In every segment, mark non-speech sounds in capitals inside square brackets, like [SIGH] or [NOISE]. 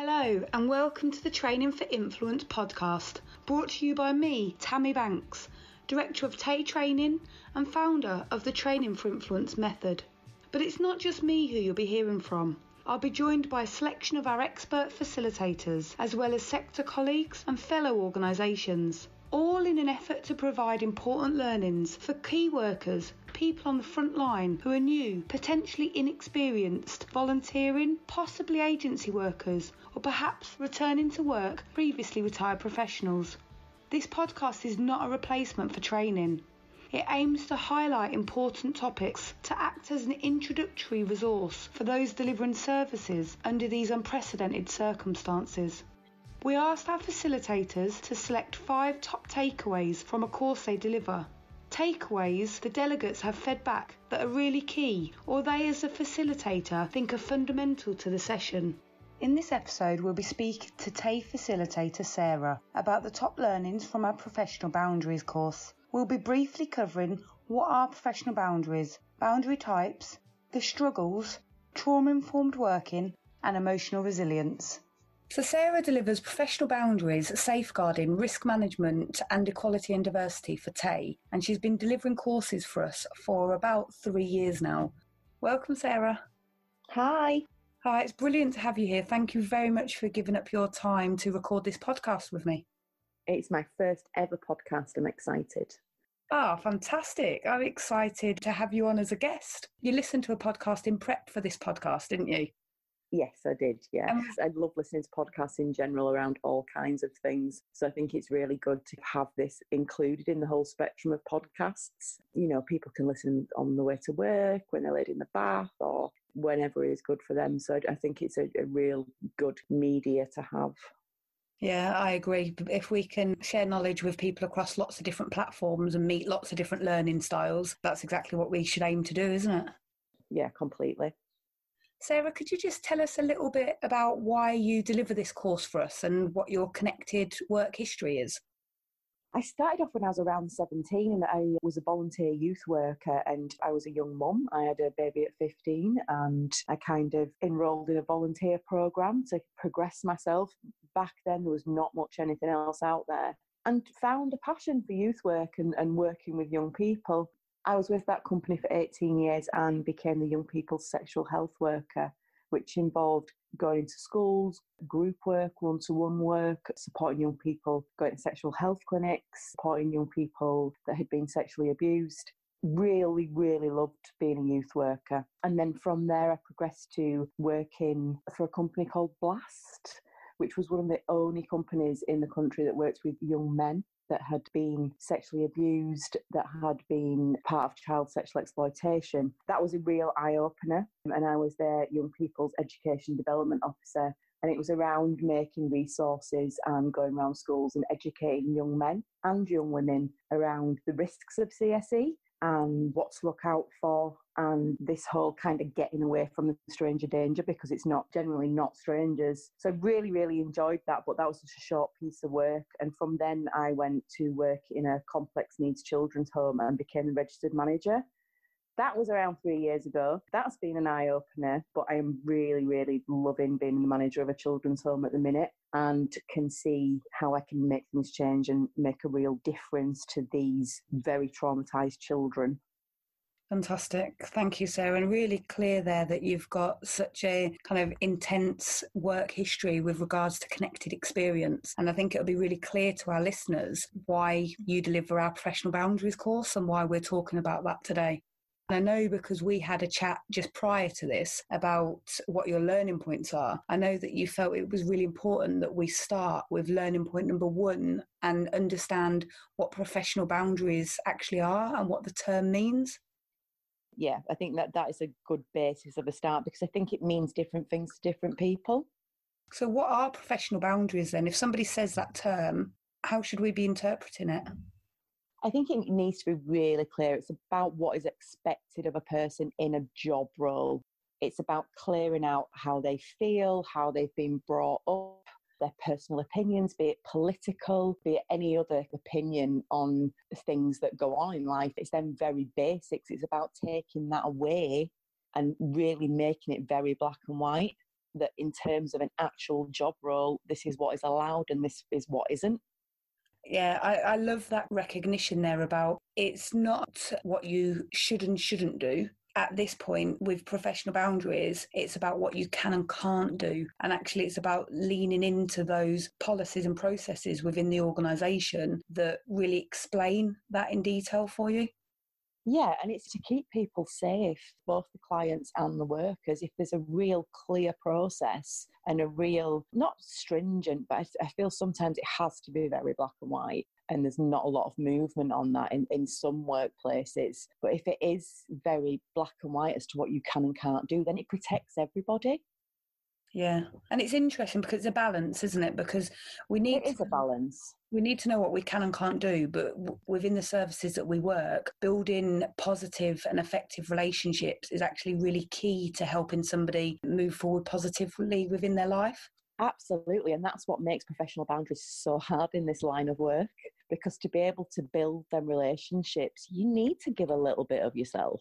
Hello, and welcome to the Training for Influence podcast, brought to you by me, Tammy Banks, Director of TAY Training and founder of the Training for Influence method. But it's not just me who you'll be hearing from. I'll be joined by a selection of our expert facilitators, as well as sector colleagues and fellow organisations, all in an effort to provide important learnings for key workers, people on the front line who are new, potentially inexperienced, volunteering, possibly agency workers, or perhaps returning to work previously retired professionals. This podcast is not a replacement for training. It aims to highlight important topics to act as an introductory resource for those delivering services under these unprecedented circumstances. We asked our facilitators to select five top takeaways from a course they deliver. Takeaways the delegates have fed back that are really key or they as a facilitator think are fundamental to the session. In this episode, we'll be speaking to TAY facilitator Sarah about the top learnings from our Professional Boundaries course. We'll be briefly covering what are professional boundaries, boundary types, the struggles, trauma informed working, and emotional resilience. So, Sarah delivers professional boundaries, safeguarding, risk management, and equality and diversity for TAY, and she's been delivering courses for us for about three years now. Welcome, Sarah. Hi. Hi, it's brilliant to have you here. Thank you very much for giving up your time to record this podcast with me. It's my first ever podcast. I'm excited. Ah, oh, fantastic. I'm excited to have you on as a guest. You listened to a podcast in prep for this podcast, didn't you? Yes, I did. Yeah. Um, I love listening to podcasts in general around all kinds of things. So I think it's really good to have this included in the whole spectrum of podcasts. You know, people can listen on the way to work, when they're laid in the bath, or whenever is good for them. So I think it's a, a real good media to have. Yeah, I agree. If we can share knowledge with people across lots of different platforms and meet lots of different learning styles, that's exactly what we should aim to do, isn't it? Yeah, completely. Sarah, could you just tell us a little bit about why you deliver this course for us and what your connected work history is? I started off when I was around 17 and I was a volunteer youth worker and I was a young mum. I had a baby at 15 and I kind of enrolled in a volunteer program to progress myself. Back then, there was not much anything else out there and found a passion for youth work and, and working with young people. I was with that company for 18 years and became the young people's sexual health worker which involved going into schools, group work, one to one work, supporting young people going to sexual health clinics, supporting young people that had been sexually abused. Really, really loved being a youth worker. And then from there, I progressed to working for a company called Blast, which was one of the only companies in the country that worked with young men that had been sexually abused, that had been part of child sexual exploitation. That was a real eye opener. And I was their young people's education development officer. And it was around making resources and going around schools and educating young men and young women around the risks of CSE and what to look out for and this whole kind of getting away from the stranger danger because it's not generally not strangers. So I really, really enjoyed that, but that was just a short piece of work. And from then I went to work in a complex needs children's home and became a registered manager. That was around three years ago. That's been an eye opener, but I am really, really loving being the manager of a children's home at the minute and can see how I can make things change and make a real difference to these very traumatized children. Fantastic. Thank you, Sarah. And really clear there that you've got such a kind of intense work history with regards to connected experience. And I think it'll be really clear to our listeners why you deliver our professional boundaries course and why we're talking about that today. I know because we had a chat just prior to this about what your learning points are. I know that you felt it was really important that we start with learning point number one and understand what professional boundaries actually are and what the term means. Yeah, I think that that is a good basis of a start because I think it means different things to different people. So, what are professional boundaries then? If somebody says that term, how should we be interpreting it? I think it needs to be really clear. It's about what is expected of a person in a job role. It's about clearing out how they feel, how they've been brought up, their personal opinions, be it political, be it any other opinion on things that go on in life. It's then very basics. It's about taking that away and really making it very black and white. that in terms of an actual job role, this is what is allowed and this is what isn't. Yeah, I, I love that recognition there about it's not what you should and shouldn't do, at this point with professional boundaries, it's about what you can and can't do. And actually, it's about leaning into those policies and processes within the organisation that really explain that in detail for you. Yeah, and it's to keep people safe, both the clients and the workers. If there's a real clear process and a real, not stringent, but I, feel sometimes it has to be very black and white and there's not a lot of movement on that in, in some workplaces. But if it is very black and white as to what you can and can't do, then it protects everybody. Yeah, and it's interesting because it's a balance, isn't it? Because we need it is a balance. We need to know what we can and can't do, but w- within the services that we work, building positive and effective relationships is actually really key to helping somebody move forward positively within their life. Absolutely, and that's what makes professional boundaries so hard in this line of work because to be able to build them relationships, you need to give a little bit of yourself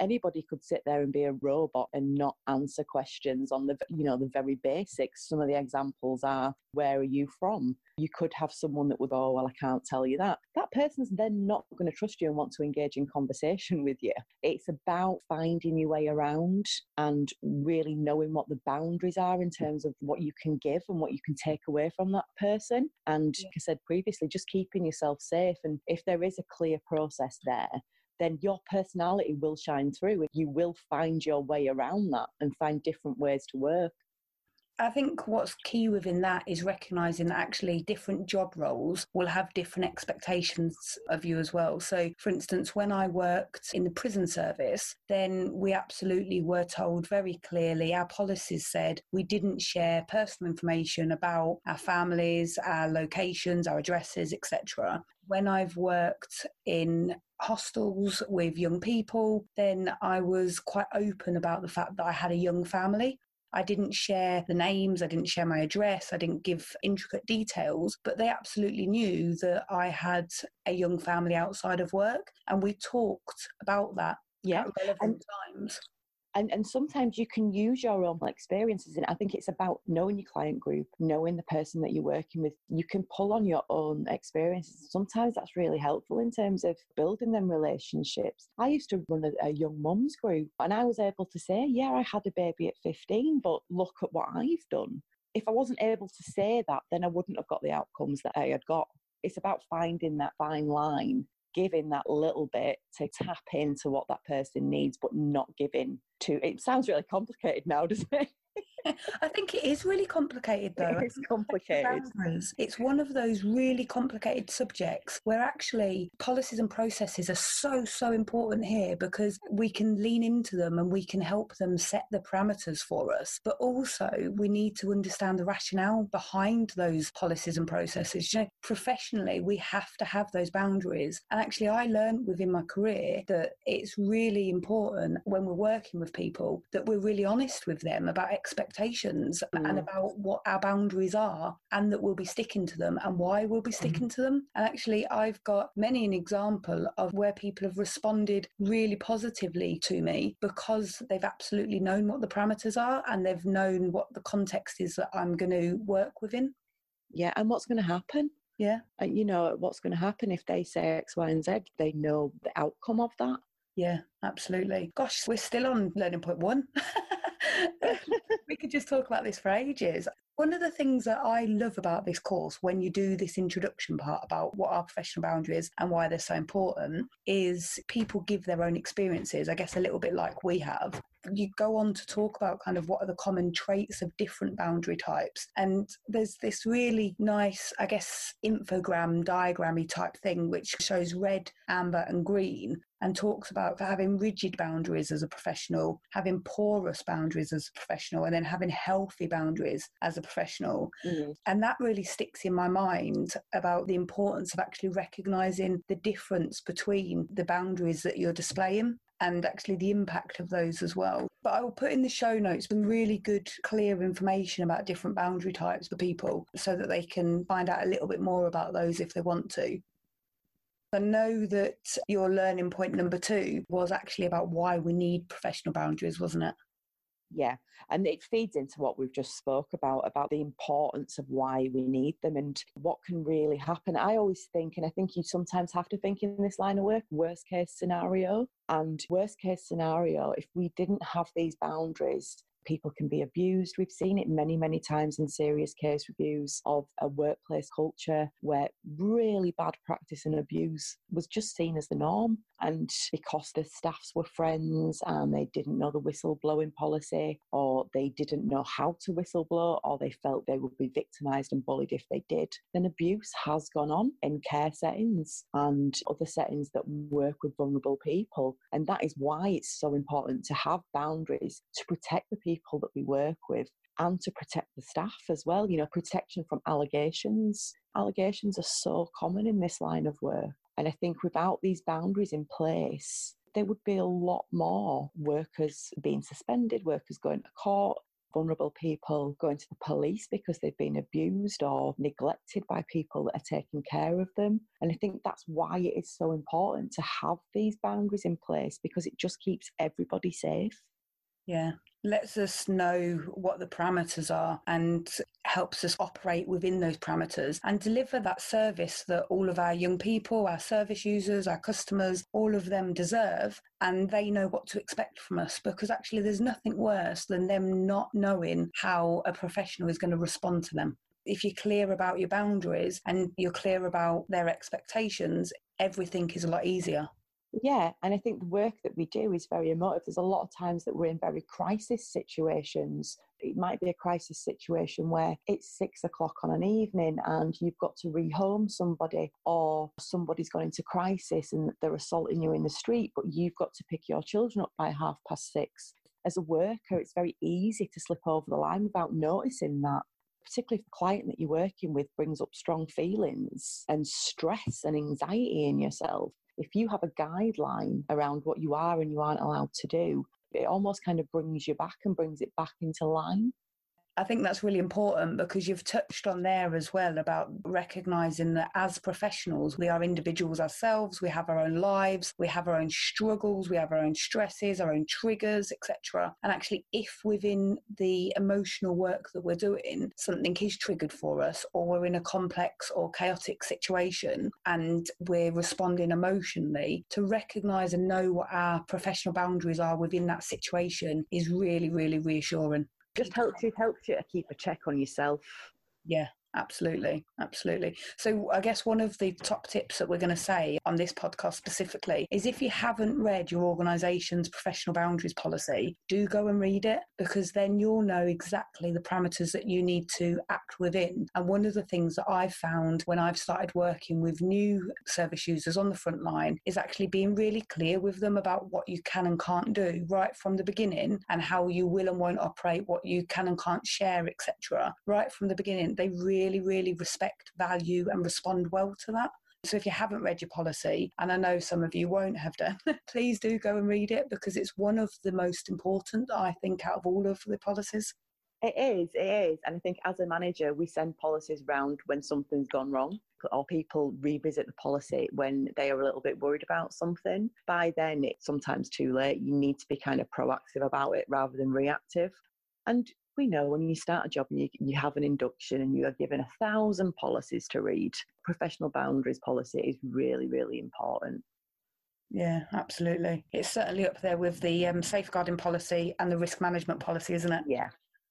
anybody could sit there and be a robot and not answer questions on the you know the very basics. Some of the examples are where are you from? You could have someone that would go oh, well i can't tell you that. That person's then not going to trust you and want to engage in conversation [LAUGHS] with you. It's about finding your way around and really knowing what the boundaries are in terms of what you can give and what you can take away from that person. And like i said previously just keeping yourself safe. And if there is a clear process there then your personality will shine through you will find your way around that and find different ways to work. I think what's key within that is recognizing that actually different job roles will have different expectations of you as well. So, for instance, when I worked in the prison service, then we absolutely were told very clearly our policies said we didn't share personal information about our families, our locations, our addresses, etc. When I've worked in hostels with young people, then I was quite open about the fact that I had a young family. I didn't share the names, I didn't share my address, I didn't give intricate details, but they absolutely knew that I had a young family outside of work. And we talked about that yeah. at relevant and, times and, and sometimes you can use your own experiences and i think it's about knowing your client group knowing the person that you're working with. You can pull on your own experiences. Sometimes that's really helpful in terms of building them relationships. I used to run a, a young mums group and i was able to say yeah i had a baby at 15 but look at what i've done. If i wasn't able to say that then i wouldn't have got the outcomes that i had got. It's about finding that fine line giving that little bit to tap into what that person needs, but not giving to. It sounds really complicated now, doesn't it? [LAUGHS] I think it is really complicated though. It's complicated. It's one of those really complicated subjects where actually policies and processes are so, so important here because we can lean into them and we can help them set the parameters for us. But also we need to understand the rationale behind those policies and processes. You know, professionally we have to have those boundaries. And actually I learned within my career that it's really important when we're working with people that we're really honest with them about expectations mm. and about what our boundaries are and that we'll be sticking to them and why we'll be mm-hmm. sticking mm. to them. And actually, I've got many an example of where people have responded really positively to me because they've absolutely known what the parameters are and they've known what the context is that I'm going to work within. Yeah, and what's going to happen? Yeah. And you know what's going to happen if they say X, Y, and Z, they know the outcome of that. Yeah, absolutely. Gosh, we're still on learning point one. [LAUGHS] we could just talk about this for ages. One of the things that I love about this course, when you do this introduction part about what are professional boundaries and why they're so important, is people give their own experiences, I guess a little bit like we have you go on to talk about kind of what are the common traits of different boundary types. And there's this really nice, I guess, infogram, diagrammy type thing, which shows red, amber, and green and talks about having rigid boundaries as a professional, having porous boundaries as a professional, and then having healthy boundaries as a professional. Mm. And that really sticks in my mind about the importance of actually recognizing the difference between the boundaries that you're displaying and actually the impact of those as well. But I will put in the show notes some really good, clear information about different boundary types for people so that they can find out a little bit more about those if they want to. I know that your learning point number two was actually about why we need professional boundaries, wasn't it? Yeah, and it feeds into what we've just spoke about about the importance of why we need them and what can really happen. I always think, and I think you sometimes have to think in this line of work, worst case scenario. And worst case scenario, if we didn't have these boundaries, people can be abused. We've seen it many, many times in serious case reviews of a workplace culture where really bad practice and abuse was just seen as the norm. And because the staffs were friends and they didn't know the whistleblowing policy, or they didn't know how to whistleblow, or they felt they would be victimised and bullied if they did, then abuse has gone on in care settings and other settings that work with vulnerable people. And that is why it's so important to have boundaries to protect the people that we work with and to protect the staff as well. You know, protection from allegations. Allegations are so common in this line of work. And I think without these boundaries in place, there would be a lot more workers being suspended, workers going to court, vulnerable people going to the police because they've been abused or neglected by people that are taking care of them. And I think that's why it is so important to have these boundaries in place because it just keeps everybody safe. Yeah, lets us know what the parameters are and helps us operate within those parameters and deliver that service that all of our young people, our service users, our customers, all of them deserve. And they know what to expect from us because actually there's nothing worse than them not knowing how a professional is going to respond to them if you're clear about your boundaries and you're clear about their expectations, everything is a lot easier. Yeah, and I think the work that we do is very emotive. There's a lot of times that we're in very crisis situations. It might be a crisis situation where it's six o'clock on an evening and you've got to rehome somebody, or somebody's gone into crisis and they're assaulting you in the street, but you've got to pick your children up by half past six. As a worker, it's very easy to slip over the line without noticing that particularly if the client that you're working with brings up strong feelings and stress and anxiety in yourself, if you have a guideline around what you are and you aren't allowed to do, it almost kind of brings you back and brings it back into line. I think that's really important because you've touched on there as well about recognizing that as professionals, we are individuals ourselves, we have our own lives, we have our own struggles, we have our own stresses, our own triggers, etc. And actually, if within the emotional work that we're doing, something is triggered for us, or we're in a complex or chaotic situation and we're responding emotionally, to recognize and know what our professional boundaries are within that situation is really, really reassuring just helps you helps you keep a check on yourself. Yeah, Absolutely, absolutely. So, I guess one of the top tips that we're going to say on this podcast specifically is if you haven't read your organisation's professional boundaries policy, do go and read it because then you'll know exactly the parameters that you need to act within. And one of the things that I've found when I've started working with new service users on the front line is actually being really clear with them about what you can and can't do right from the beginning and how you will and won't operate, what you can and can't share, etc. Right from the beginning, they really really, really respect, value, and respond well to that. So if you haven't read your policy, and I know some of you won't have done, [LAUGHS] please do go and read it because it's one of the most important, I think, out of all of the policies. It is, it is. And I think as a manager, we send policies round when something's gone wrong or people revisit the policy when they are a little bit worried about something. By then, it's sometimes too late. You need to be kind of proactive about it rather than reactive. And we know when you start a job and you, you have an induction and you are given a thousand policies to read, professional boundaries policy is really, really important. Yeah, absolutely. It's certainly up there with the um, safeguarding policy and the risk management policy, isn't it? Yeah,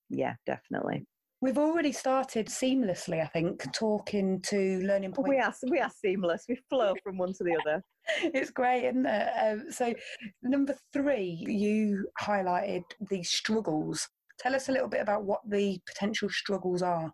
yeah, definitely. We've already started seamlessly, I think, talking to learning points. We are, we are seamless. We flow from one to the other. [LAUGHS] it's great, isn't it? Um, so, number three, you highlighted the struggles Tell us a little bit about what the potential struggles are.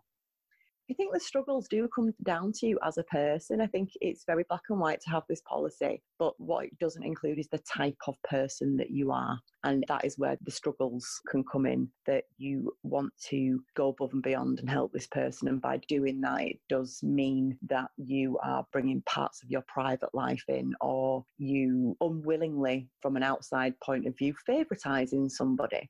I think the struggles do come down to you as a person. I think it's very black and white to have this policy, but what it doesn't include is the type of person that you are. And that is where the struggles can come in that you want to go above and beyond and help this person. And by doing that, it does mean that you are bringing parts of your private life in, or you unwillingly, from an outside point of view, favoritizing somebody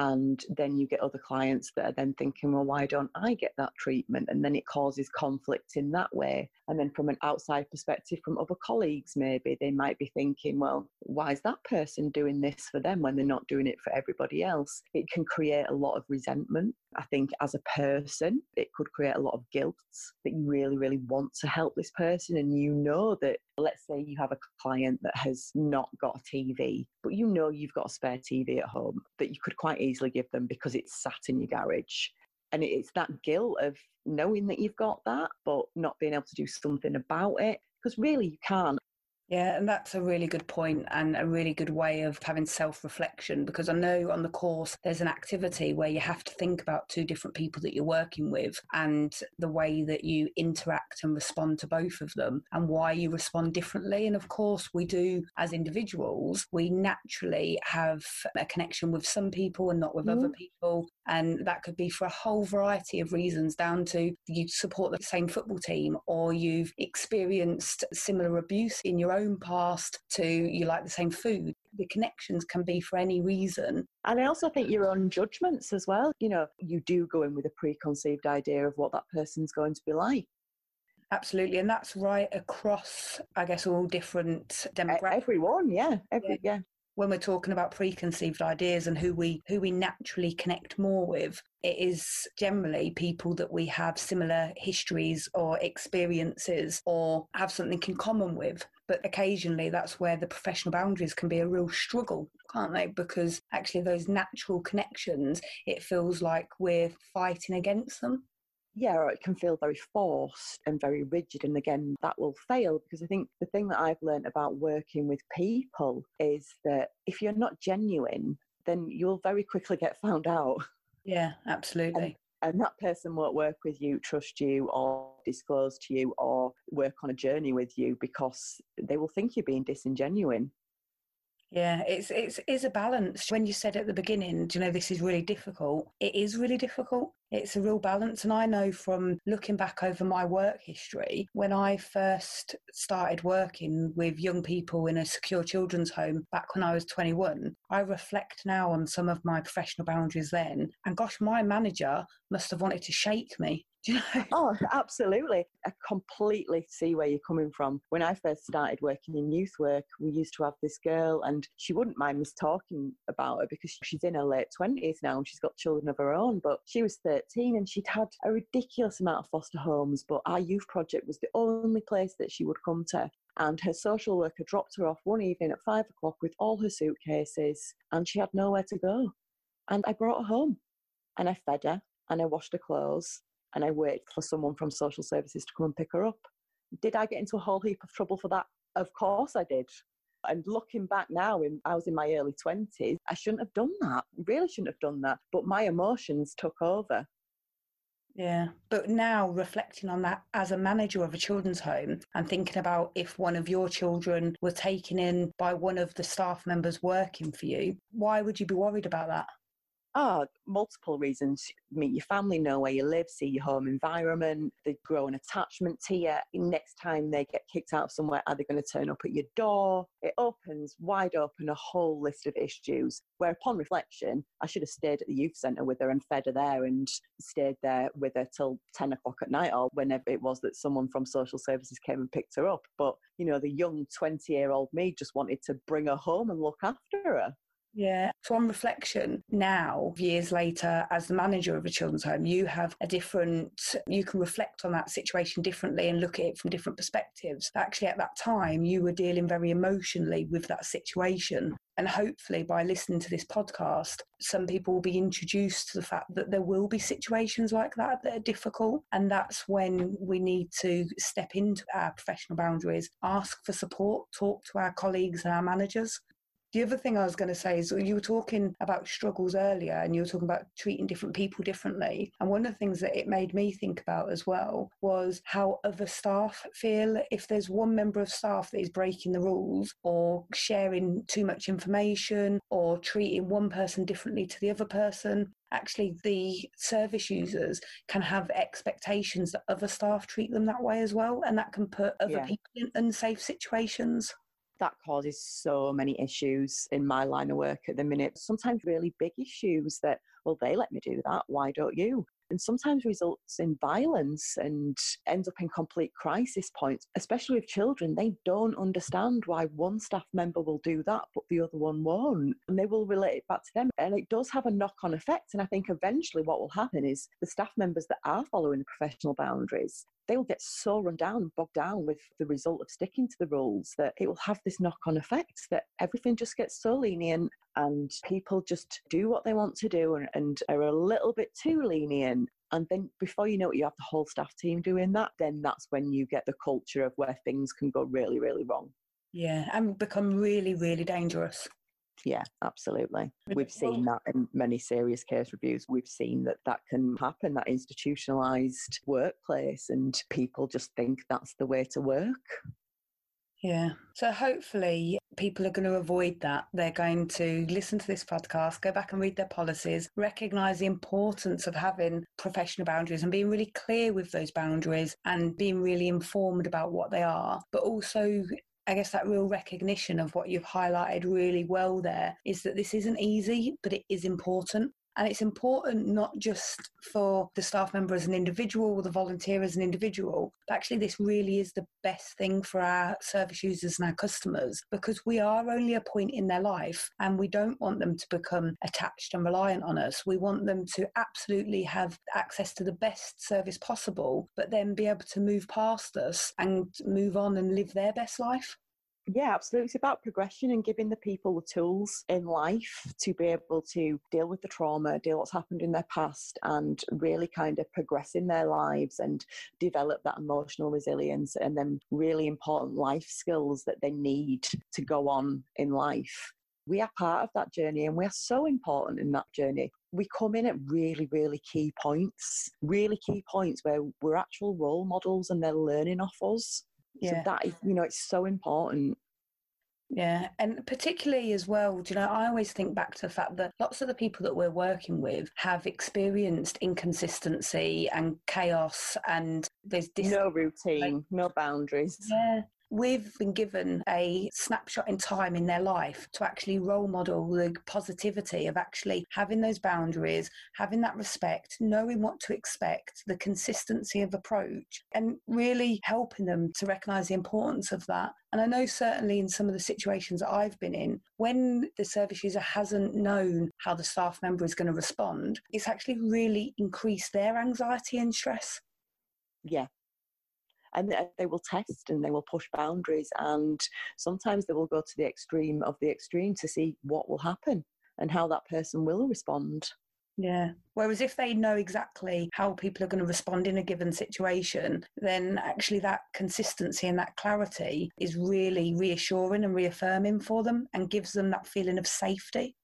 And then you get other clients that are then thinking, well, why don't I get that treatment? And then it causes conflict in that way. And then from an outside perspective, from other colleagues, maybe they might be thinking, well, why is that person doing this for them when they're not doing it for everybody else? It can create a lot of resentment. I think as a person, it could create a lot of guilt that you really, really want to help this person. And you know that, let's say you have a client that has not got a TV, but you know you've got a spare TV at home that you could quite easily give them because it's sat in your garage. And it's that guilt of knowing that you've got that, but not being able to do something about it. Because really, you can't. Yeah, and that's a really good point and a really good way of having self reflection because I know on the course there's an activity where you have to think about two different people that you're working with and the way that you interact and respond to both of them and why you respond differently. And of course, we do as individuals, we naturally have a connection with some people and not with mm. other people. And that could be for a whole variety of reasons, down to you support the same football team or you've experienced similar abuse in your own past to you like the same food. The connections can be for any reason. And I also think your own judgments as well. You know, you do go in with a preconceived idea of what that person's going to be like. Absolutely, and that's right across, I guess, all different demographics. Everyone, yeah, every yeah. yeah when we're talking about preconceived ideas and who we who we naturally connect more with it is generally people that we have similar histories or experiences or have something in common with. But occasionally that's where the professional boundaries can be a real struggle can't they? Because actually those natural connections it feels like we're fighting against them yeah, or it can feel very forced and very rigid. And again, that will fail because I think the thing that I've learned about working with people is that if you're not genuine, then you'll very quickly get found out. Yeah, [LAUGHS] absolutely. And, and that person won't work with you, trust you, or disclose to you, or work on a journey with you because they will think you're being disingenuine. Yeah, it's it's is a balance. When you said at the beginning, you know, this is really difficult. It is really difficult. It's a real balance. And I know from looking back over my work history, when I first started working with young people in a secure children's home back when I was 21, I reflect now on some of my professional boundaries then. And gosh, my manager must have wanted to shake me you [LAUGHS] know? Oh, absolutely. I completely see where you're coming from. When I first started working in youth work, we used to have this girl, and she wouldn't mind us talking about her because she's in her late 20s now and she's got children of her own. But she was 13 and she'd had a ridiculous amount of foster homes, but our youth project was the only place that she would come to. And her social worker dropped her off one evening at five o'clock with all her suitcases, and she had nowhere to go. And I brought her home and I fed her and I washed her clothes and I waited for someone from social services to come and pick her up. Did I get into a whole heap of trouble for that? Of course I did. And looking back now, I was in my early 20s, I shouldn't have done that. Really shouldn't have done that. But my emotions took over. Yeah. But now reflecting on that as a manager of a children's home and thinking about if one of your children were taken in by one of the staff members working for you, why would you be worried about that? Oh, multiple reasons. Meet your family, know where you live, see your home environment. They grow an attachment to you. Next time they get kicked out of somewhere, are they going to turn up at your door? It opens wide open a whole list of issues. Where upon reflection, I should have stayed at the youth centre with her and fed her there and stayed there with her till 10 o'clock at night or whenever it was that someone from social services came and picked her up. But, you know, the young 20 year old me just wanted to bring her home and look after her. Yeah. So, on reflection, now, years later, as the manager of a children's home, you have a different, you can reflect on that situation differently and look at it from different perspectives. Actually, at that time, you were dealing very emotionally with that situation. And hopefully, by listening to this podcast, some people will be introduced to the fact that there will be situations like that that are difficult. And that's when we need to step into our professional boundaries, ask for support, talk to our colleagues and our managers. The other thing I was going to say is you were talking about struggles earlier and you were talking about treating different people differently. And one of the things that it made me think about as well was how other staff feel if there's one member of staff that is breaking the rules or sharing too much information or treating one person differently to the other person. Actually, the service users can have expectations that other staff treat them that way as well, and that can put other yeah. people in unsafe situations. That causes so many issues in my line of work at the minute. Sometimes really big issues that, well, they let me do that. Why don't you? And sometimes results in violence and ends up in complete crisis points, especially with children. They don't understand why one staff member will do that, but the other one won't. And they will relate it back to them. And it does have a knock on effect. And I think eventually what will happen is the staff members that are following the professional boundaries, they will get so run down, bogged down with the result of sticking to the rules that it will have this knock on effect that everything just gets so lenient and people just do what they want to do and, and are a little bit too lenient. And then before you know it, you have the whole staff team doing that. Then that's when you get the culture of where things can go really, really wrong. Yeah, and become really, really dangerous. Yeah, absolutely. We've seen that in many serious case reviews. We've seen that that can happen, that institutionalized workplace, and people just think that's the way to work. Yeah. So hopefully people are going to avoid that. They're going to listen to this podcast, go back and read their policies, recognize the importance of having professional boundaries and being really clear with those boundaries and being really informed about what they are, but also I guess that real recognition of what you've highlighted really well there is that this isn't easy, but it is important. And it's important not just for the staff member as an individual or the volunteer as an individual, but actually, this really is the best thing for our service users and our customers because we are only a point in their life and we don't want them to become attached and reliant on us. We want them to absolutely have access to the best service possible, but then be able to move past us and move on and live their best life. Yeah, absolutely. It's about progression and giving the people the tools in life to be able to deal with the trauma, deal what's happened in their past, and really kind of progress in their lives and develop that emotional resilience and then really important life skills that they need to go on in life. We are part of that journey and we are so important in that journey. We come in at really, really key points, really key points where we're actual role models and they're learning off us. Yeah. So that is, you know, it's so important. Yeah, and particularly as well, do you know, I always think back to the fact that lots of the people that we're working with have experienced inconsistency and chaos, and there's dis- no routine, like, no boundaries. Yeah, we've been given a snapshot in time in their life to actually role model the positivity of actually having those boundaries, having that respect, knowing what to expect, the consistency of approach, and really helping them to recognize the importance of that. And I know certainly in some of the situations that I've been in, when the service user hasn't known how the staff member is going to respond, it's actually really increased their anxiety and stress. Yeah, and they will test and they will push boundaries and sometimes they will go to the extreme of the extreme to see what will happen and how that person will respond yeah. Whereas if they know exactly how people are going to respond in a given situation, then actually that consistency and that clarity is really reassuring and reaffirming for them and gives them that feeling of safety.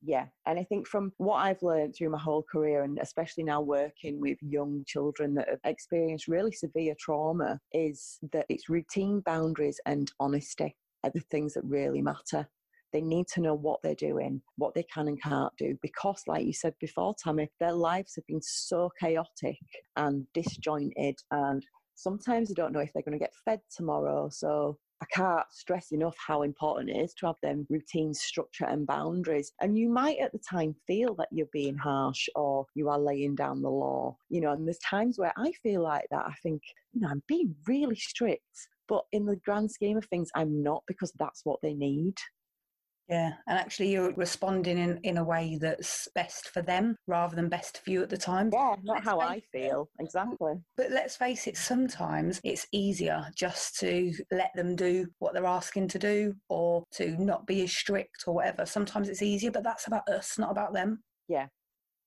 Yeah, and I think from what I've learned through my whole career, and especially now working with young children that have experienced really severe trauma, is that it's routine boundaries and honesty are the things that really matter. They need to know what they're doing, what they can and can't do, because, like you said before, Tammy, their lives have been so chaotic and disjointed, and sometimes they don't know if they're going to get fed tomorrow. So I can't stress enough how important it is to have them routine structure and boundaries. And you might at the time feel that you're being harsh or you are laying down the law, you know, and there's times where I feel like that. I think, you know, I'm being really strict. But in the grand scheme of things, I'm not because that's what they need. Yeah, and actually you're responding in, in a way that's best for them rather than best for you at the time. Yeah, not let's how I feel, it. exactly. But let's face it, sometimes it's easier just to let them do what they're asking to do or to not be as strict or whatever. Sometimes it's easier, but that's about us, not about them. Yeah,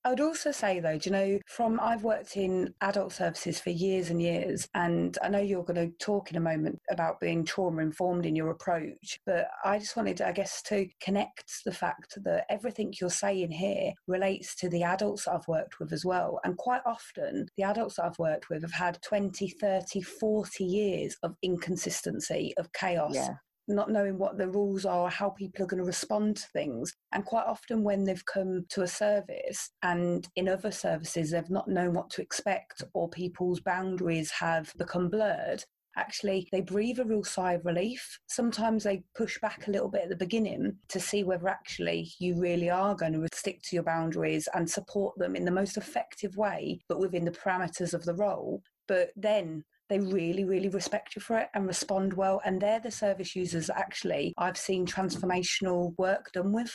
I would also say though, do you know, from I've worked in adult services for years and years, and I know you're going to talk in a moment about being trauma informed in your approach, but I just wanted, I guess, to connect the fact that everything you're saying here relates to the adults I've worked with as well. And quite often, the adults I've worked with have had 20, 30, 40 years of inconsistency, of chaos, yeah not knowing what the rules are, how people are going to respond to things. And quite often, when they've come to a service and in other services, they've not known what to expect or people's boundaries have become blurred, actually they breathe a real sigh of relief. Sometimes they push back a little bit at the beginning to see whether actually you really are going to stick to your boundaries and support them in the most effective way, but within the parameters of the role. But then they really, really respect you for it and respond well. And they're the service users actually I've seen transformational work done with.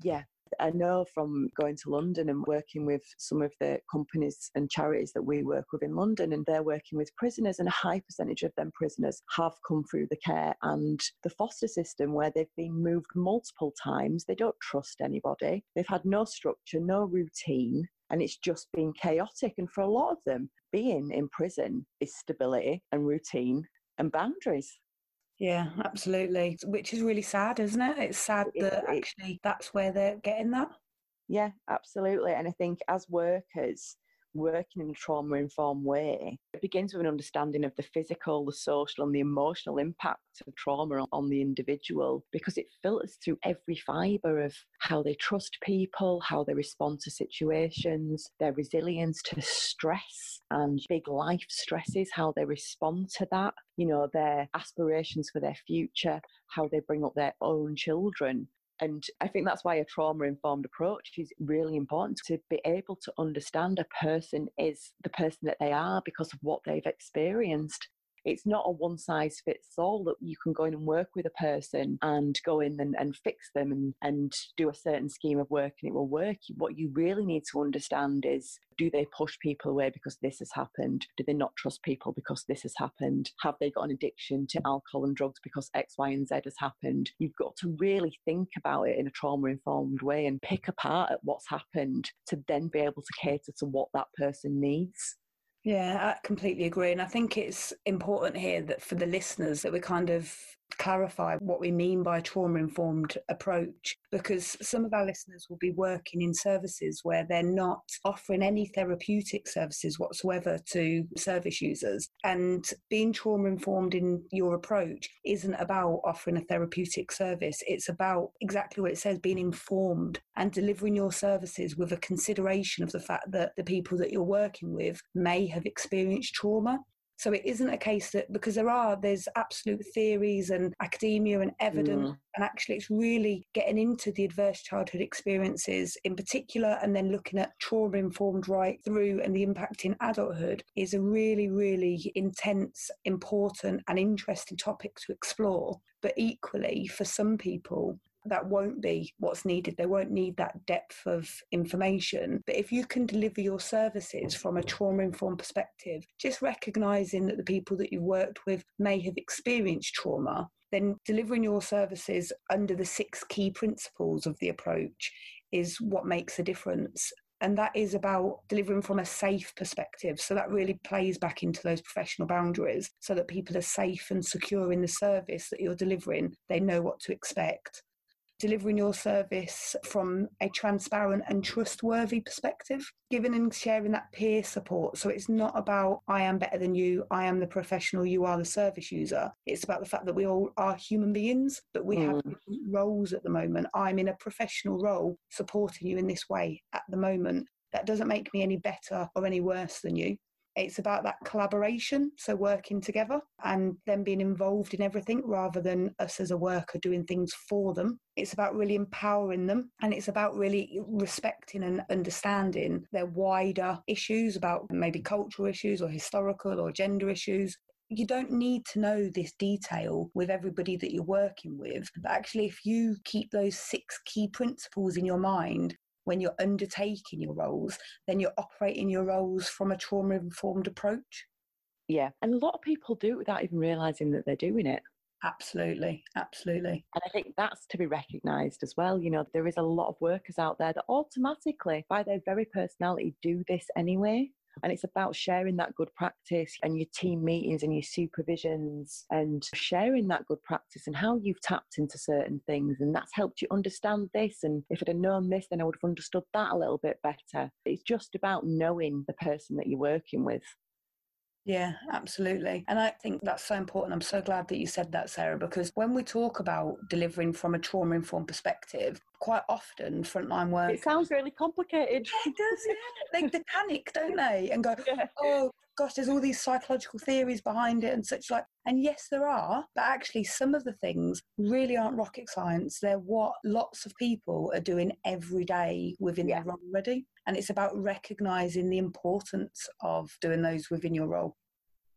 Yeah, I know from going to London and working with some of the companies and charities that we work with in London, and they're working with prisoners, and a high percentage of them prisoners have come through the care and the foster system where they've been moved multiple times. They don't trust anybody, they've had no structure, no routine. And it's just been chaotic. And for a lot of them, being in prison is stability and routine and boundaries. Yeah, absolutely. Which is really sad, isn't it? It's sad it, that it, actually that's where they're getting that. Yeah, absolutely. And I think as workers, working in a trauma informed way, it begins with an understanding of the physical, the social, and the emotional impact of trauma on the individual because it filters through every fibre of how they trust people, how they respond to situations, their resilience to stress and big life stresses, how they respond to that, you know, their aspirations for their future, how they bring up their own children. And I think that's why a trauma informed approach is really important to be able to understand a person is the person that they are because of what they've experienced it's not a one size fits all that you can go in and work with a person and go in and, and fix them and, and do a certain scheme of work and it will work. What you really need to understand is do they push people away because this has happened? Do they not trust people because this has happened? Have they got an addiction to alcohol and drugs because X, Y, and Z has happened? You've got to really think about it in a trauma informed way and pick apart at what's happened to then be able to cater to what that person needs. Yeah, I completely agree. And I think it's important here that for the listeners that we kind of clarify what we mean by a trauma informed approach because some of our listeners will be working in services where they're not offering any therapeutic services whatsoever to service users. And being trauma informed in your approach isn't about offering a therapeutic service. It's about exactly what it says being informed and delivering your services with a consideration of the fact that the people that you're working with may have experienced trauma so it isn't a case that because there are there's absolute theories and academia and evidence, mm. and actually it's really getting into the adverse childhood experiences in particular, and then looking at trauma informed right through and the impact in adulthood is a really really intense, important, and interesting topic to explore. But equally, for some people, that won't be what's needed. They won't need that depth of information. But if you can deliver your services from a trauma informed perspective, just recognizing that the people that you've worked with may have experienced trauma, then delivering your services under the six key principles of the approach is what makes a difference. And that is about delivering from a safe perspective. So that really plays back into those professional boundaries so that people are safe and secure in the service that you're delivering. They know what to expect delivering your service from a transparent and trustworthy perspective, giving and sharing that peer support. So it's not about, I am better than you, I am the professional, you are the service user. It's about the fact that we all are human beings, but we mm. have roles at the moment. I'm in a professional role supporting you in this way at the moment. That doesn't make me any better or any worse than you. It's about that collaboration, so working together and them being involved in everything rather than us as a worker doing things for them. It's about really empowering them and it's about really respecting and understanding their wider issues about maybe cultural issues or historical or gender issues you don't need to know this detail with everybody that you're working with. But actually, if you keep those six key principles in your mind, when you're undertaking your roles, then you're operating your roles from a trauma informed approach. Yeah, and a lot of people do it without even realizing that they're doing it. Absolutely, absolutely. And I think that's to be recognised as well. You know, there is a lot of workers out there that automatically, by their very personality, do this anyway. And it's about sharing that good practice and your team meetings and your supervisions and sharing that good practice and how you've tapped into certain things. And that's helped you understand this. And if I'd have known this, then I would have understood that a little bit better. It's just about knowing the person that you're working with. Yeah, absolutely. And I think that's so important. I'm so glad that you said that, Sarah, because when we talk about delivering from a trauma informed perspective, quite often frontline work. It sounds really complicated. Yeah, it does. Yeah. they, they panic, don't they? And go, [LAUGHS] yeah. oh, gosh, there's all these psychological theories behind it and such like. And yes, there are, but actually, some of the things really aren't rocket science. They're what lots of people are doing every day within Yeah. their role already. And it's about recognizing the importance of doing those within your role.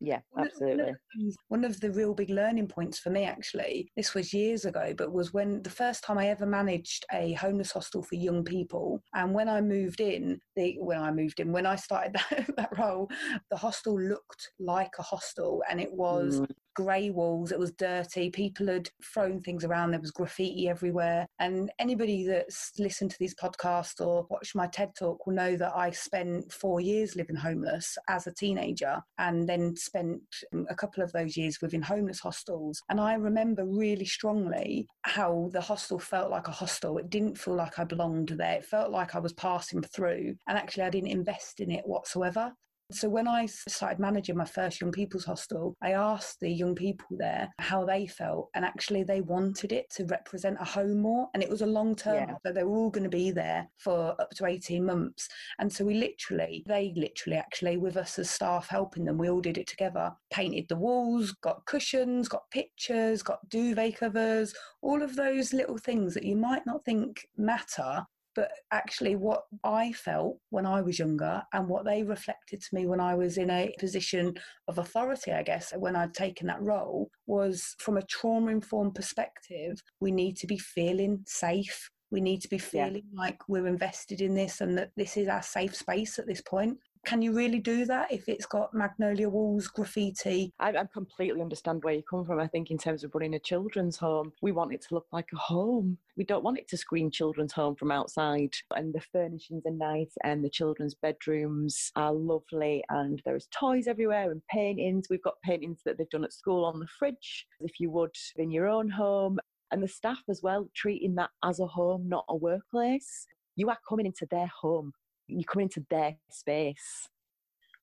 Yeah, One absolutely. One of, the things- one of the real big learning points for me, actually, this was years ago, but was when the first time I ever managed a homeless hostel for young people. And when I moved in, the when I moved in, when I started [LAUGHS] that, that role, the hostel looked like a hostel, and it was Mm. Grey walls. It was dirty. People had thrown things around. There was graffiti everywhere. And anybody that's listened to these podcasts or watched my TED talk will know that I spent four years living homeless as a teenager and then spent a couple of those years within homeless hostels. And I remember really strongly how the hostel felt like a hostel. It didn't feel like I belonged there. It felt like I was passing through. And actually, I didn't invest in it whatsoever. So when I started managing my first young people's hostel, I asked the young people there how they felt, and actually they wanted it to represent a home more, and it was a long term. Yeah. So they were all going to be there for up to eighteen months, and so we literally, they literally, actually, with us as staff helping them, we all did it together. Painted the walls, got cushions, got pictures, got duvet covers, all of those little things that you might not think matter, but actually what I felt when I was younger and what they reflected to me when I was in a position of authority, I guess, when I'd taken that role, was from a trauma informed perspective, we need to be feeling safe. We need to be Yeah. feeling like we're invested in this and that this is our safe space at this point. Can you really do that if it's got magnolia walls, graffiti? I, I completely understand where you come from. I think in terms of running a children's home, we want it to look like a home. We don't want it to screen children's home from outside. And the furnishings are nice, and the children's bedrooms are lovely, and there's toys everywhere and paintings. We've got paintings that they've done at school on the fridge, if you would in your own home. And the staff as well, treating that as a home, not a workplace. You are coming into their home. You come into their space.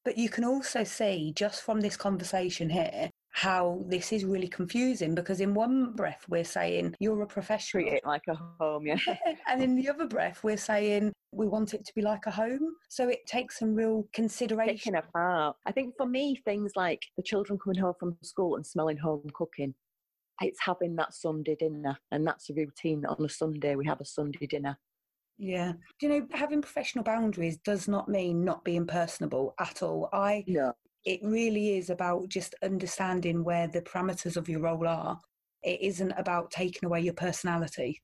But you can also see just from this conversation here how this is really confusing because in one breath we're saying you're a professional Treat it like a home, yeah. [LAUGHS] and in the other breath we're saying we want it to be like a home so it takes some real consideration apart. I think for me, things like the children coming home from school and smelling home cooking, it's having that Sunday dinner. And that's a routine on a Sunday we have a Sunday dinner. Yeah do you know having professional boundaries does not mean not being personable at all i No. it really is about just understanding where the parameters of your role are it isn't about taking away your personality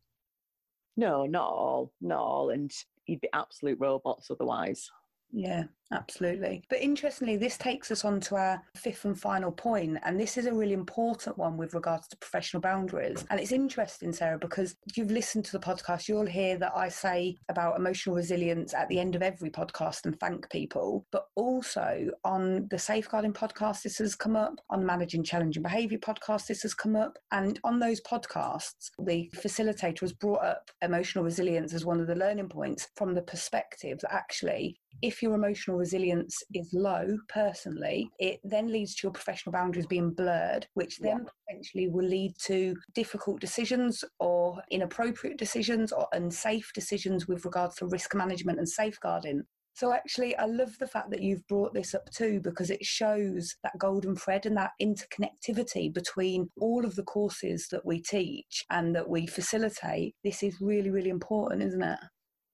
No, not all. Not all. And you'd be absolute robots otherwise. Yeah, absolutely. But interestingly, this takes us on to our fifth and final point, and this is a really important one with regards to professional boundaries. And it's interesting, Sarah, because you've listened to the podcast, you'll hear that I say about emotional resilience at the end of every podcast and thank people. But also on the safeguarding podcast, this has come up, on managing challenging behaviour podcast, this has come up. And on those podcasts, the facilitator has brought up emotional resilience as one of the learning points from the perspective that actually if your emotional resilience is low personally, it then leads to your professional boundaries being blurred, which then potentially will lead to difficult decisions or inappropriate decisions or unsafe decisions with regards to risk management and safeguarding. So, actually, I love the fact that you've brought this up too because it shows that golden thread and that interconnectivity between all of the courses that we teach and that we facilitate. This is really, really important, isn't it?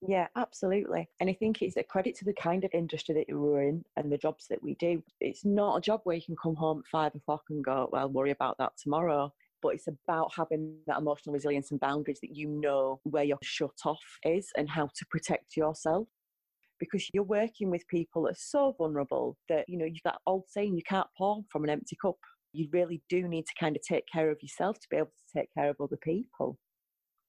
Yeah, absolutely. And I think it's a credit to the kind of industry that we're in and the jobs that we do. It's not a job where you can come home at five o'clock and go, well, worry about that tomorrow. But it's about having that emotional resilience and boundaries that you know where your shut off is and how to protect yourself. Because you're working with people that are so vulnerable that, you know, you've that old saying, you can't pour from an empty cup. You really do need to kind of take care of yourself to be able to take care of other people.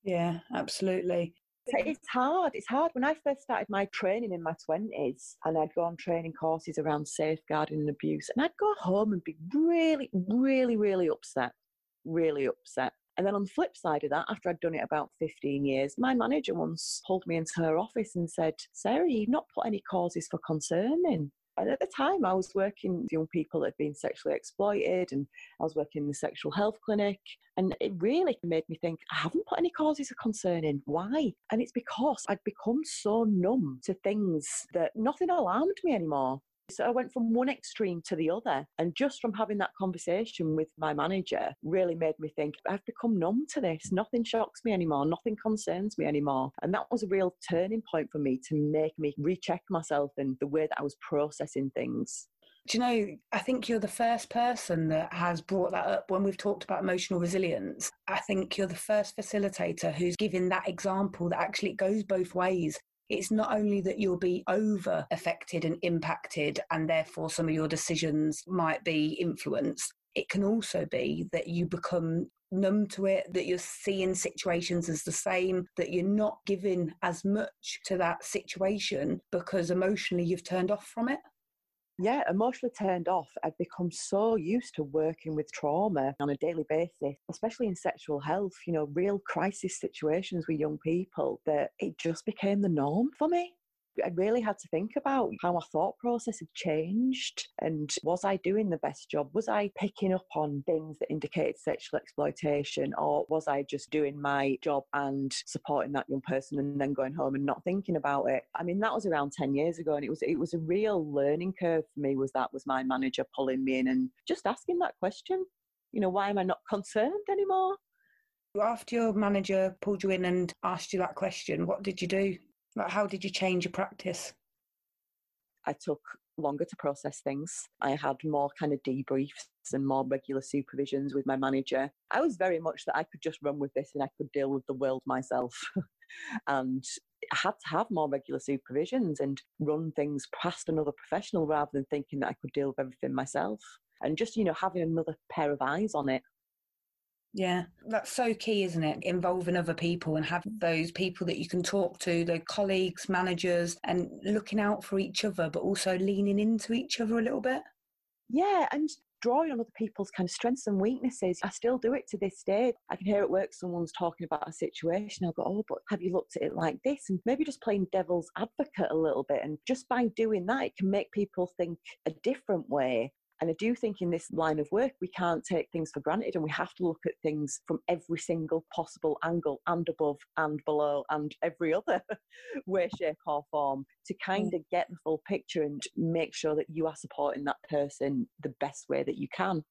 Yeah, absolutely. So It's hard. It's hard. When I first started my training in my 20s and I'd go on training courses around safeguarding and abuse, and I'd go home and be really, really, really upset. Really upset. And then on the flip side of that, after I'd done it about 15 years, my manager once pulled me into her office and said, Sarah, you've not put any causes for concern in. And at the time, I was working with young people that had been sexually exploited, and I was working in the sexual health clinic. And it really made me think, I haven't put any causes of concern in. Why? And it's because I'd become so numb to things that nothing alarmed me anymore. So I went from one extreme to the other. And just from having that conversation with my manager really made me think, I've become numb to this. Nothing shocks me anymore. Nothing concerns me anymore. And that was a real turning point for me to make me recheck myself and the way that I was processing things. Do you know, I think you're the first person that has brought that up when we've talked about emotional resilience. I think you're the first facilitator who's given that example that actually it goes both ways it's not only that you'll be over affected and impacted, and therefore some of your decisions might be influenced. It can also be that you become numb to it, that you're seeing situations as the same, that you're not giving as much to that situation because emotionally you've turned off from it yeah, emotionally turned off. I'd become so used to working with trauma on a daily basis, especially in sexual health, you know, real crisis situations with young people, that it just became the norm for me. I really had to think about how my thought process had changed and was I doing the best job? Was I picking up on things that indicated sexual exploitation or was I just doing my job and supporting that young person and then going home and not thinking about it? I mean, that was around 10 years ago and it was it was a real learning curve for me was that was my manager pulling me in and just asking that question. You know, why am I not concerned anymore? After your manager pulled you in and asked you that question, what did you do? How did you change your practice? I took longer to process things. I had more kind of debriefs and more regular supervisions with my manager. I was very much that I could just run with this and I could deal with the world myself. [LAUGHS] and I had to have more regular supervisions and run things past another professional rather than thinking that I could deal with everything myself. And just, you know, having another pair of eyes on it yeah, that's so key, isn't it? Involving other people and have mm. those people that you can talk to, the colleagues, managers, and looking out for each other, but also leaning into each other a little bit. Yeah, and drawing on other people's kind of strengths and weaknesses. I still do it to this day. I can hear at work someone's talking about a situation. I'll go, oh, but have you looked at it like this? And maybe just playing devil's advocate a little bit. And just by doing that, it can make people think a different way and I do think in this line of work, we can't take things for granted and we have to look at things from every single possible angle and above and below and every other [LAUGHS] way, shape, or form to mm. kind of get the full picture and make sure that you are supporting that person the best way that you can.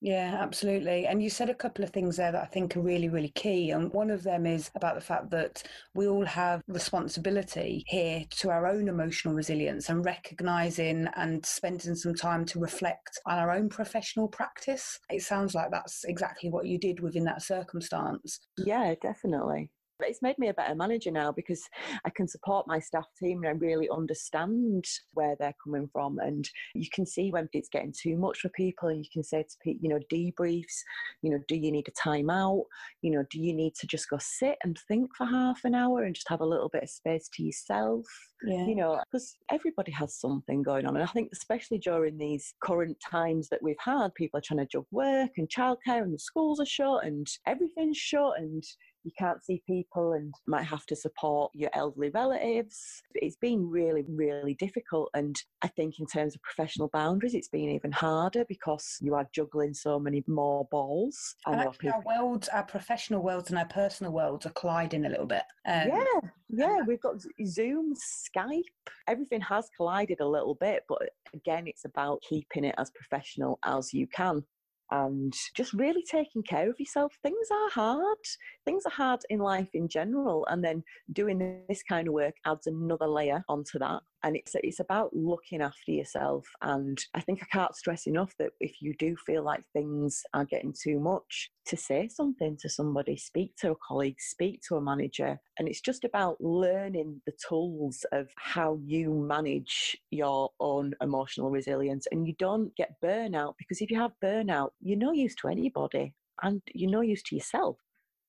Yeah, absolutely. And you said a couple of things there that I think are really, really key. And one of them is about the fact that we all have responsibility here to our own emotional resilience and recognizing and spending some time to reflect on our own professional practice. It sounds like that's exactly what you did within that circumstance. Yeah, definitely. But it's made me a better manager now because I can support my staff team and I really understand where they're coming from. And you can see when it's getting too much for people, and you can say to people, you know, debriefs, you know, do you need a time out? You know, do you need to just go sit and think for half an hour and just have a little bit of space to yourself? Yeah. You know, because everybody has something going on. And I think, especially during these current times that we've had, people are trying to juggle work and childcare, and the schools are shut, and everything's shut, and you can't see people and might have to support your elderly relatives. It's been really, really difficult. And I think in terms of professional boundaries, it's been even harder because you are juggling so many more balls. And actually, our worlds, our professional worlds and our personal worlds are colliding a little bit. Um, yeah, yeah. We've got Zoom, Skype, everything has collided a little bit. But again, it's about keeping it as professional as you can and just really taking care of yourself. Things are hard. Things are hard in life in general. And then doing this kind of work adds another layer onto that and it's it's about looking after yourself and i think i can't stress enough that if you do feel like things are getting too much to say something to somebody speak to a colleague speak to a manager and it's just about learning the tools of how you manage your own emotional resilience and you don't get burnout because if you have burnout you're no use to anybody and you're no use to yourself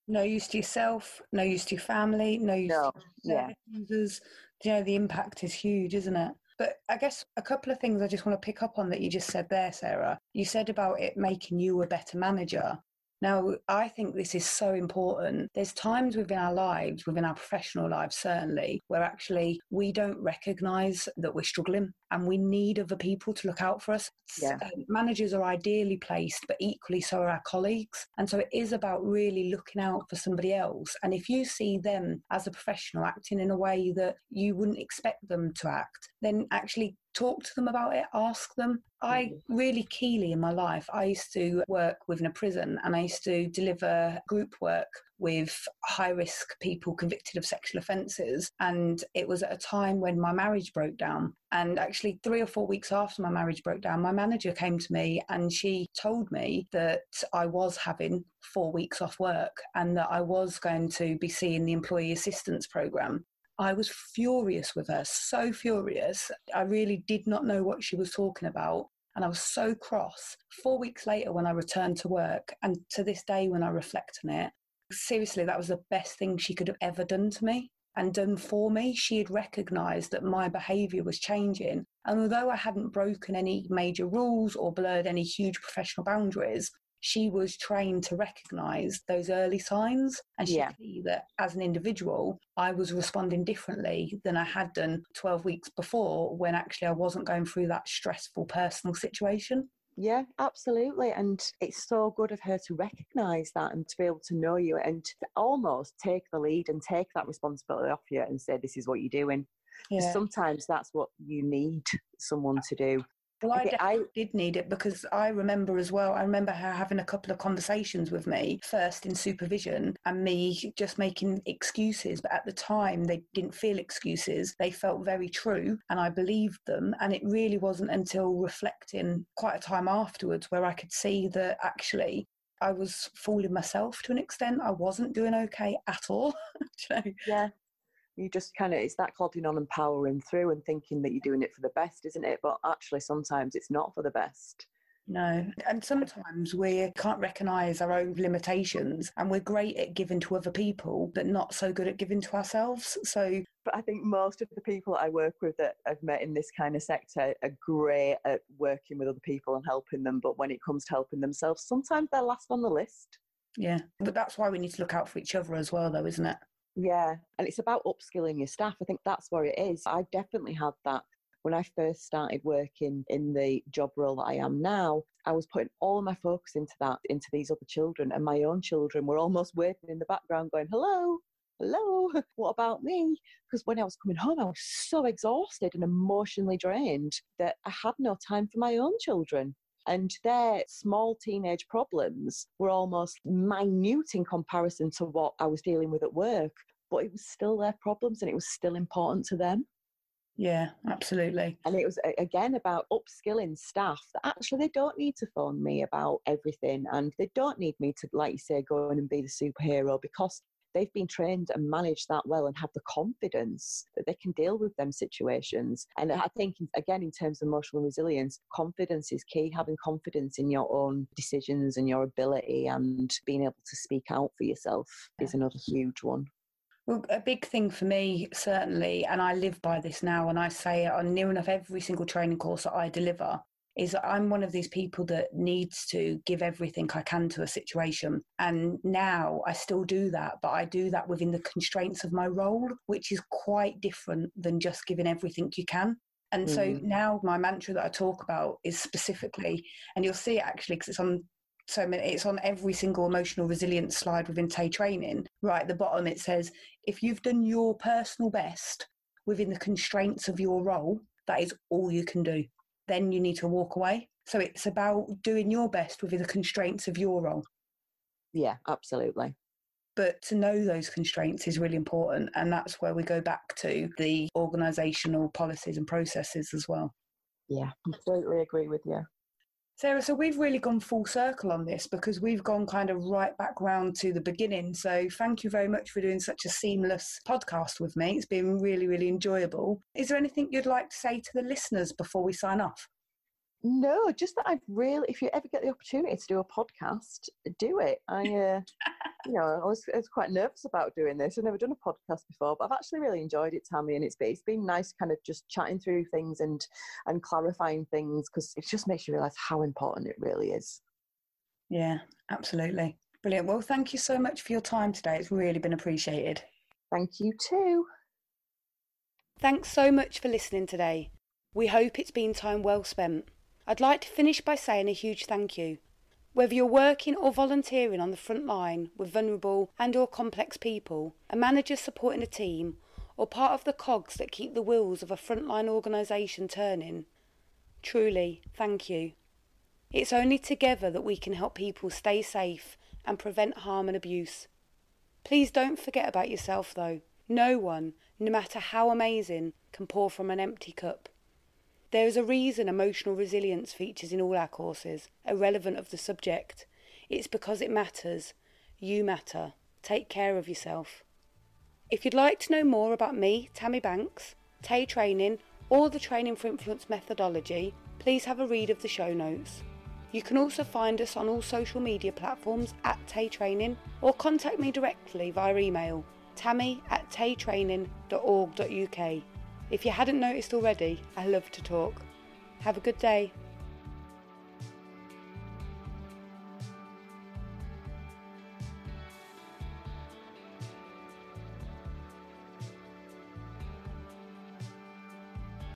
no use to yourself, no use to your family, no use no. to yeah. users, you know, the impact is huge, isn't it? But I guess a couple of things I just want to pick up on that you just said there, Sarah. You said about it making you a better manager. Now, I think this is so important. There's times within our lives, within our professional lives, certainly, where actually we don't recognize that we're struggling and we need other people to look out for us. Yeah. Um, managers are ideally placed, but equally so are our colleagues. And so it is about really looking out for somebody else. And if you see them as a professional acting in a way that you wouldn't expect them to act, then actually talk to them about it, ask them. I really keenly in my life, I used to work within a prison and I used to deliver group work with high risk people convicted of sexual offences. And it was at a time when my marriage broke down. And actually, three or four weeks after my marriage broke down, my manager came to me and she told me that I was having four weeks off work and that I was going to be seeing the employee assistance programme. I was furious with her, so furious. I really did not know what she was talking about. And I was so cross. Four weeks later, when I returned to work, and to this day, when I reflect on it, seriously, that was the best thing she could have ever done to me and done for me. She had recognized that my behavior was changing. And although I hadn't broken any major rules or blurred any huge professional boundaries, she was trained to recognize those early signs and she Yeah. see that as an individual i was responding differently than i had done 12 weeks before when actually i wasn't going through that stressful personal situation Yeah, absolutely. And it's so good of her to recognise that and to be able to know you and to almost take the lead and take that responsibility off you and say, this is what you're doing. 'Cause Sometimes that's what you need someone to do. Well, I definitely did need it because I remember as well. I remember her having a couple of conversations with me, first in supervision, and me just making excuses. But at the time, they didn't feel excuses. They felt very true, and I believed them. And it really wasn't until reflecting quite a time afterwards where I could see that actually I was fooling myself to an extent. I wasn't doing okay at all. [LAUGHS] You know? Yeah. You just kind of, it's that plodding on and powering through and thinking that you're doing it for the best, isn't it? But actually, sometimes it's not for the best. No. And sometimes we can't recognise our own limitations and we're great at giving to other people, but not so good at giving to ourselves. So, But I think most of the people I work with that I've met in this kind of sector are great at working with other people and helping them. But when it comes to helping themselves, sometimes they're last on the list. yeah. But that's why we need to look out for each other as well, though, isn't it? Yeah, and it's about upskilling your staff. I think that's where it is. I definitely had that when I first started working in the job role that I am now. I was putting all my focus into that, into these other children, and my own children were almost [LAUGHS] waiting in the background, going, "Hello, hello, [LAUGHS] what about me?" Because when I was coming home, I was so exhausted and emotionally drained that I had no time for my own children. And their small teenage problems were almost minute in comparison to what I was dealing with at work but it was still their problems and it was still important to them. Yeah, absolutely. And it was again about upskilling staff that actually they don't need to phone me about everything and they don't need me to, like you say, go in and be the superhero because they've been trained and managed that well and have the confidence that they can deal with them situations. And I think, again, in terms of emotional resilience, confidence is key. Having confidence in your own decisions and your ability and being able to speak out for yourself is another huge one. Well, a big thing for me, certainly, and I live by this now, and I say it on near enough every single training course that I deliver, is that I'm one of these people that needs to give everything I can to a situation. And now I still do that, but I do that within the constraints of my role, which is quite different than just giving everything you can. And so Mm. now my mantra that I talk about is specifically, and you'll see it actually because it's on so many, it's on every single emotional resilience slide within Tay training. Right at the bottom, it says, if you've done your personal best within the constraints of your role, that is all you can do. Then you need to walk away. So it's about doing your best within the constraints of your role. Yeah, absolutely. But to know those constraints is really important. And that's where we go back to the organisational policies and processes as well. Yeah, completely agree with you. Sarah, so we've really gone full circle on this because we've gone kind of right back round to the beginning. So thank you very much for doing such a seamless podcast with me. It's been really, really enjoyable. Is there anything you'd like to say to the listeners before we sign off? No, just that I've really, if you ever get the opportunity to do a podcast, do it. I, uh, you know, I was, I was quite nervous about doing this. I've never done a podcast before, but I've actually really enjoyed it, Tammy. And it's been, it's been nice kind of just chatting through things and, and clarifying things because it just makes you realize how important it really is. Yeah, absolutely. Brilliant. Well, thank you so much for your time today. It's really been appreciated. Thank you too. Thanks so much for listening today. We hope it's been time well spent. I'd like to finish by saying a huge thank you. Whether you're working or volunteering on the front line with vulnerable and or complex people, a manager supporting a team, or part of the cogs that keep the wheels of a frontline organisation turning, truly, thank you. It's only together that we can help people stay safe and prevent harm and abuse. Please don't forget about yourself though. No one, no matter how amazing, can pour from an empty cup. There is a reason emotional resilience features in all our courses, irrelevant of the subject. It's because it matters. You matter. Take care of yourself. If you'd like to know more about me, Tammy Banks, Tay Training, or the Training for Influence methodology, please have a read of the show notes. You can also find us on all social media platforms at Tay Training or contact me directly via email tammy at taytraining.org.uk. If you hadn't noticed already, I love to talk. Have a good day.